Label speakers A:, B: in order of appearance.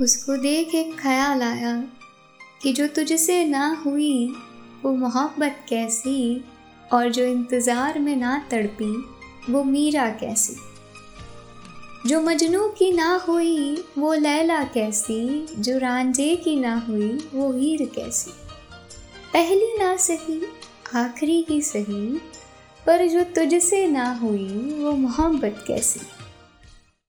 A: उसको देख एक ख्याल आया कि जो तुझसे ना हुई, वो मोहब्बत कैसी और जो इंतज़ार में ना तड़पी, वो मीरा कैसी। जो मजनू की ना हुई, वो लैला कैसी, जो रांझे की ना हुई, वो हीर कैसी। पहली ना सही, आखिरी ही सही, पर जो तुझसे ना हुई, वो मोहब्बत कैसी।